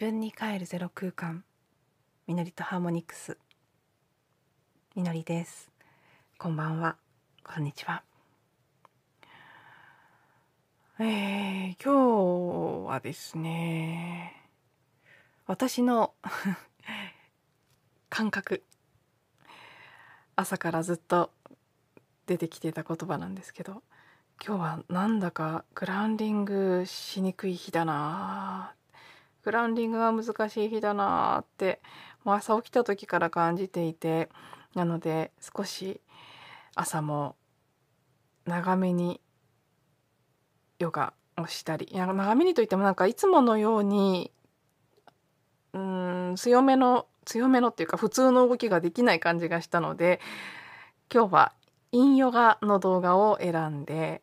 自分に帰るゼロ空間。みのりとハーモニクス。みのりです。こんばんは。こんにちは。えー、今日はですね私の 感覚。朝からずっと出てきてた言葉なんですけど今日はなんだかグラウンディングしにくい日だなグランディングが難しい日だなってもう朝起きた時から感じていてなので少し朝も長めにヨガをしたりいや長めにといってもなんかいつものようにうん強めの強めのっていうか普通の動きができない感じがしたので今日はインヨガの動画を選んで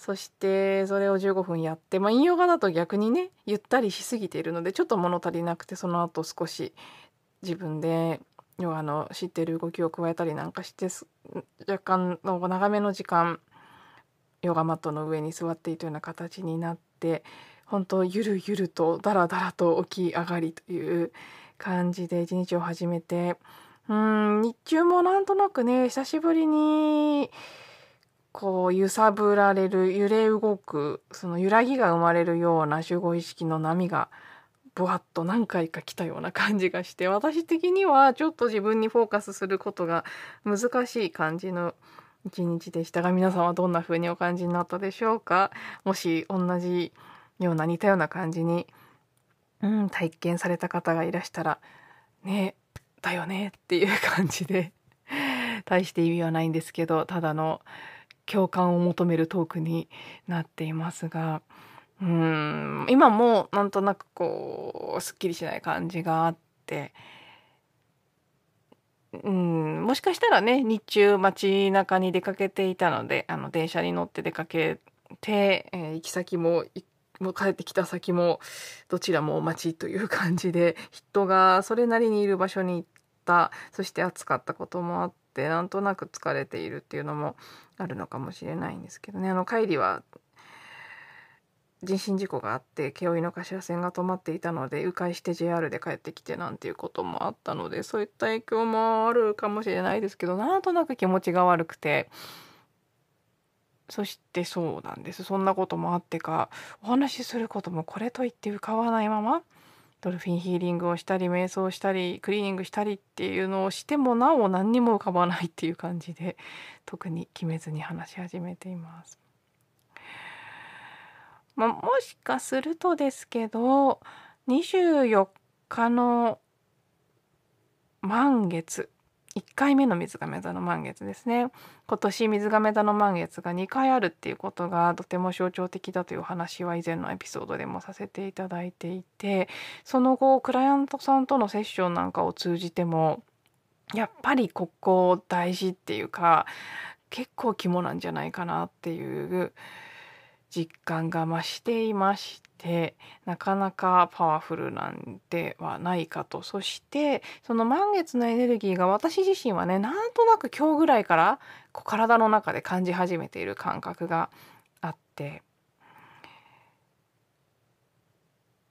そしてそれを15分やって、まあ、インヨガだと逆にねゆったりしすぎているのでちょっと物足りなくてその後少し自分でヨガの知ってる動きを加えたりなんかして若干の長めの時間ヨガマットの上に座っていたような形になって本当ゆるゆるとだらだらと起き上がりという感じで一日を始めてうん日中もなんとなくね久しぶりにこう揺さぶられる揺れ動くその揺らぎが生まれるような集合意識の波がぶわっと何回か来たような感じがして私的にはちょっと自分にフォーカスすることが難しい感じの一日でしたが皆さんはどんな風にお感じになったでしょうか？もし同じような似たような感じに、うん、体験された方がいらしたらねだよねっていう感じで 大して意味はないんですけどただの共感を求めるトークになっていますがうん今もなんとなくこうすっきりしない感じがあってうんもしかしたらね日中街中に出かけていたのであの電車に乗って出かけて、えー、行き先ももう帰ってきた先もどちらも街という感じで人がそれなりにいる場所に行ったそして暑かったこともあってなんとなく疲れているっていうのもあるのかもしれないんですけどね。あの帰りは人身事故があって京井の頭線が止まっていたので迂回して JR で帰ってきてなんていうこともあったのでそういった影響もあるかもしれないですけどなんとなく気持ちが悪くてそしてそうなんです。そんなこともあってかお話しすることもこれといって浮かばないままドルフィンヒーリングをしたり瞑想したりクリーニングしたりっていうのをしてもなお何にも浮かばないっていう感じで特に決めずに話し始めています。まあ、もしかするとですけど24日の満月1回目の水亀座の満月ですね。今年水亀座の満月が2回あるっていうことがとても象徴的だという話は以前のエピソードでもさせていただいていてその後クライアントさんとのセッションなんかを通じてもやっぱりここ大事っていうか結構肝なんじゃないかなっていう実感が増していましてなかなかパワフルなんではないかとそしてその満月のエネルギーが私自身はねなんとなく今日ぐらいからこう体の中で感じ始めている感覚があって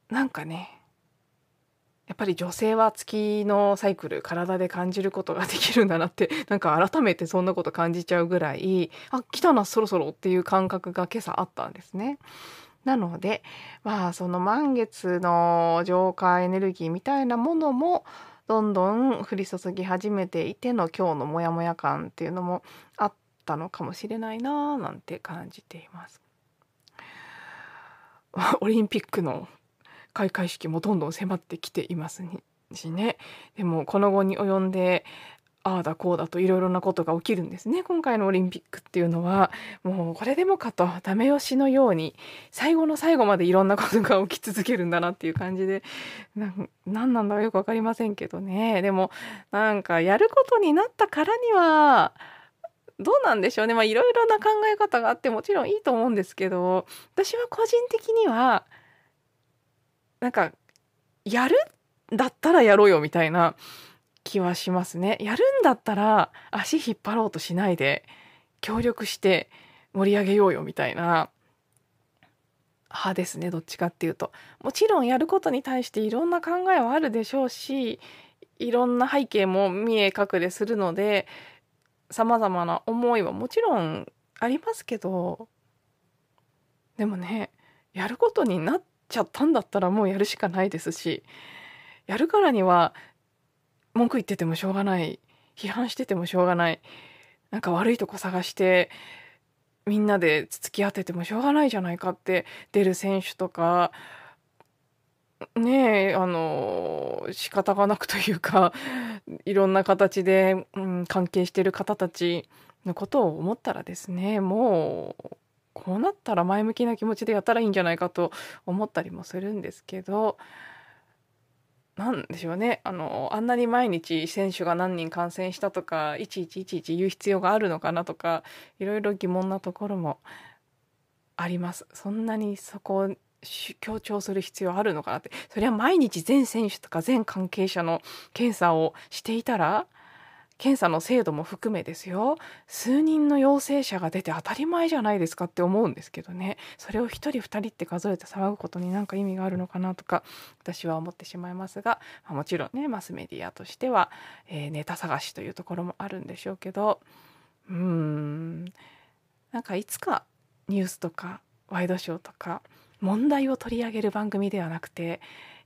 なんかねやっぱり女性は月のサイクル体で感じることができるんだなって なんか改めてそんなこと感じちゃうぐらいあ来たなそろそろっていう感覚が今朝あったんですね。なのでまあその満月の浄化エネルギーみたいなものもどんどん降り注ぎ始めていての今日のモヤモヤ感っていうのもあったのかもしれないななんて感じています。オリンピックの開会式もどんどん迫ってきていますしねでもこの後に及んでああだこうだといろいろなことが起きるんですね。今回のオリンピックっていうのはもうこれでもかとダメ押しのように最後の最後までいろんなことが起き続けるんだなっていう感じで何なんだかよく分かりませんけどね。でもなんかやることになったからにはどうなんでしょうね。まあいろいろな考え方があってもちろんいいと思うんですけど私は個人的にはなんかやるだったらやろうよみたいな気はしますね。やるんだったら足引っ張ろうとしないで協力して盛り上げようよみたいな派ですねどっちかっていうともちろんやることに対していろんな考えはあるでしょうしいろんな背景も見え隠れするのでさまざまな思いはもちろんありますけどでもねやることになっちゃったんだったらもうやるしかないですしやるからには文句言っててもしょうがない批判しててもしょうがないなんか悪いとこ探してみんなでつつき合っててもしょうがないじゃないかって出る選手とかねえあの仕方がなくというかいろんな形で、うん、関係してる方たちのことを思ったらですねもうこうなったら前向きな気持ちでやったらいいんじゃないかと思ったりもするんですけどなんでしょうねあのあんなに毎日選手が何人感染したとかいちいちいちいち言う必要があるのかなとかいろいろ疑問なところもあります。そんなにそこを強調する必要あるのかなってそれは毎日全選手とか全関係者の検査をしていたら検査の精度も含めですよ。数人の陽性者が出て当たり前じゃないですかって思うんですけどね。それを1人2人って数えて騒ぐことに何か意味があるのかなとか私は思ってしまいますが、もちろんねマスメディアとしては、えー、ネタ探しというところもあるんでしょうけど。うーん。なんかいつかニュースとかワイドショーとか問題を取り上げる番組ではなくて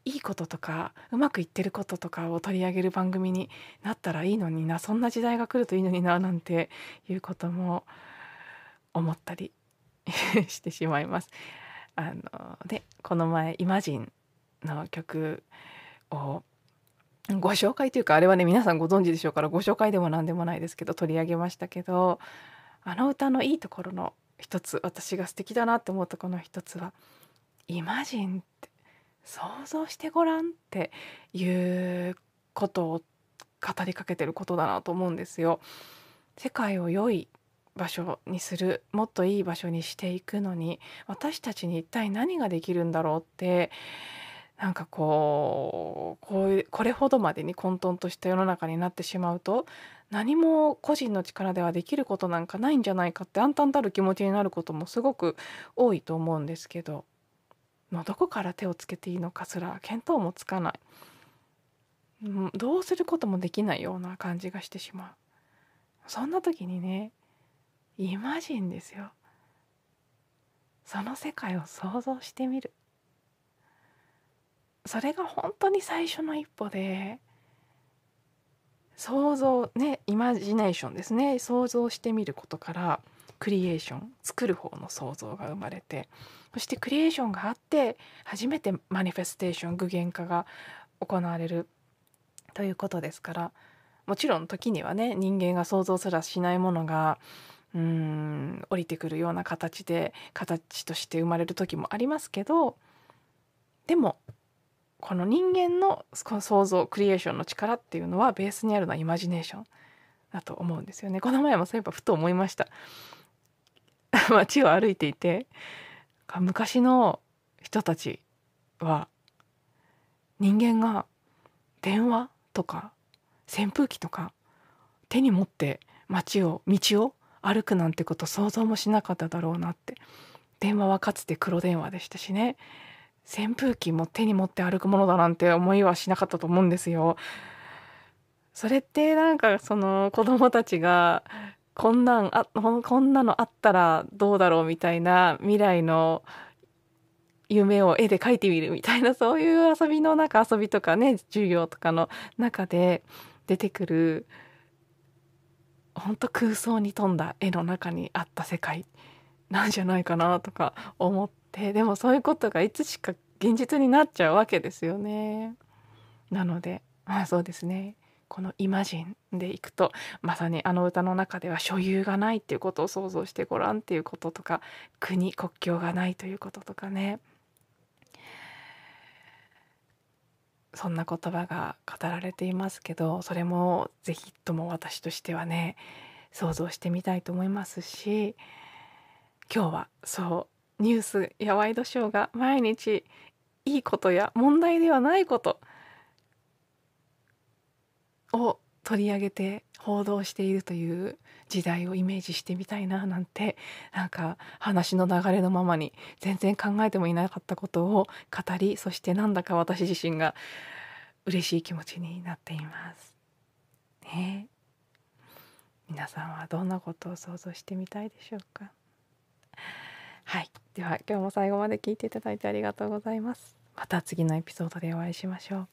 いいこととかうまくいってることとかを取り上げる番組になったらいいのになそんな時代が来るといいのにななんていうことも思ったり してしまいます。あのでこの前「イマジン」の曲をご紹介というかあれはね皆さんご存知でしょうからご紹介でも何でもないですけど取り上げましたけどあの歌のいいところの一つ私が素敵だなって思ったこの一つは「イマジン」って想像してごらんっていうことを語りかけてることだなと思うんですよ。世界を良い場所にするもっといい場所にしていくのに私たちに一体何ができるんだろうってなんかこうこうこれほどまでに混沌とした世の中になってしまうと何も個人の力ではできることなんかないんじゃないかって暗淡たる気持ちになることもすごく多いと思うんですけどのどこから手をつけていいのかすら見当もつかない、うん、どうすることもできないような感じがしてしまう。そんな時にねイマジンですよ。その世界を想像してみる。それが本当に最初の一歩で想像ねイマジネーションですね。想像してみることからクリエーション作る方の想像が生まれてそしてクリエーションがあって初めてマニフェステーション具現化が行われるということですからもちろん時にはね人間が想像すらしないものがうん降りてくるような形で形として生まれる時もありますけどでもこの人間の想像クリエーションの力っていうのはベースにあるのはイマジネーションだと思うんですよね。この前もそういえばふと思いました。街を歩いていて昔の人たちは人間が電話とか扇風機とか手に持って街を道を歩くなんてこと想像もしなかっただろうなって電話はかつて黒電話でしたしね扇風機も手に持って歩くものだなんて思いはしなかったと思うんですよ。それってなんかその子供たちがこんなんあこんなのあったらどうだろうみたいな未来の夢を絵で描いてみるみたいな そういう遊びの中遊びとかね授業とかの中で出てくる本当空想に富んだ絵の中にあった世界なんじゃないかなとか思ってでもそういうことがいつしか現実になっちゃうわけですよね。なのでまあそうですねこの「イマジン」でいくとまさにあの歌の中では所有がないっていうことを想像してごらんっていうこととか国国境がないということとかね。そんな言葉が語られていますけどそれも是非とも私としてはね想像してみたいと思いますし今日はそうニュースやワイドショーが毎日いいことや問題ではないことを取り上げて報道しているという時代をイメージしてみたいななんてなんか話の流れのままに全然考えてもいなかったことを語りそしてなんだか私自身が嬉しい気持ちになっています。ね皆さんはどんなことを想像してみたいでしょうか？はい。では今日も最後まで聞いていただいてありがとうございます。また次のエピソードでお会いしましょう。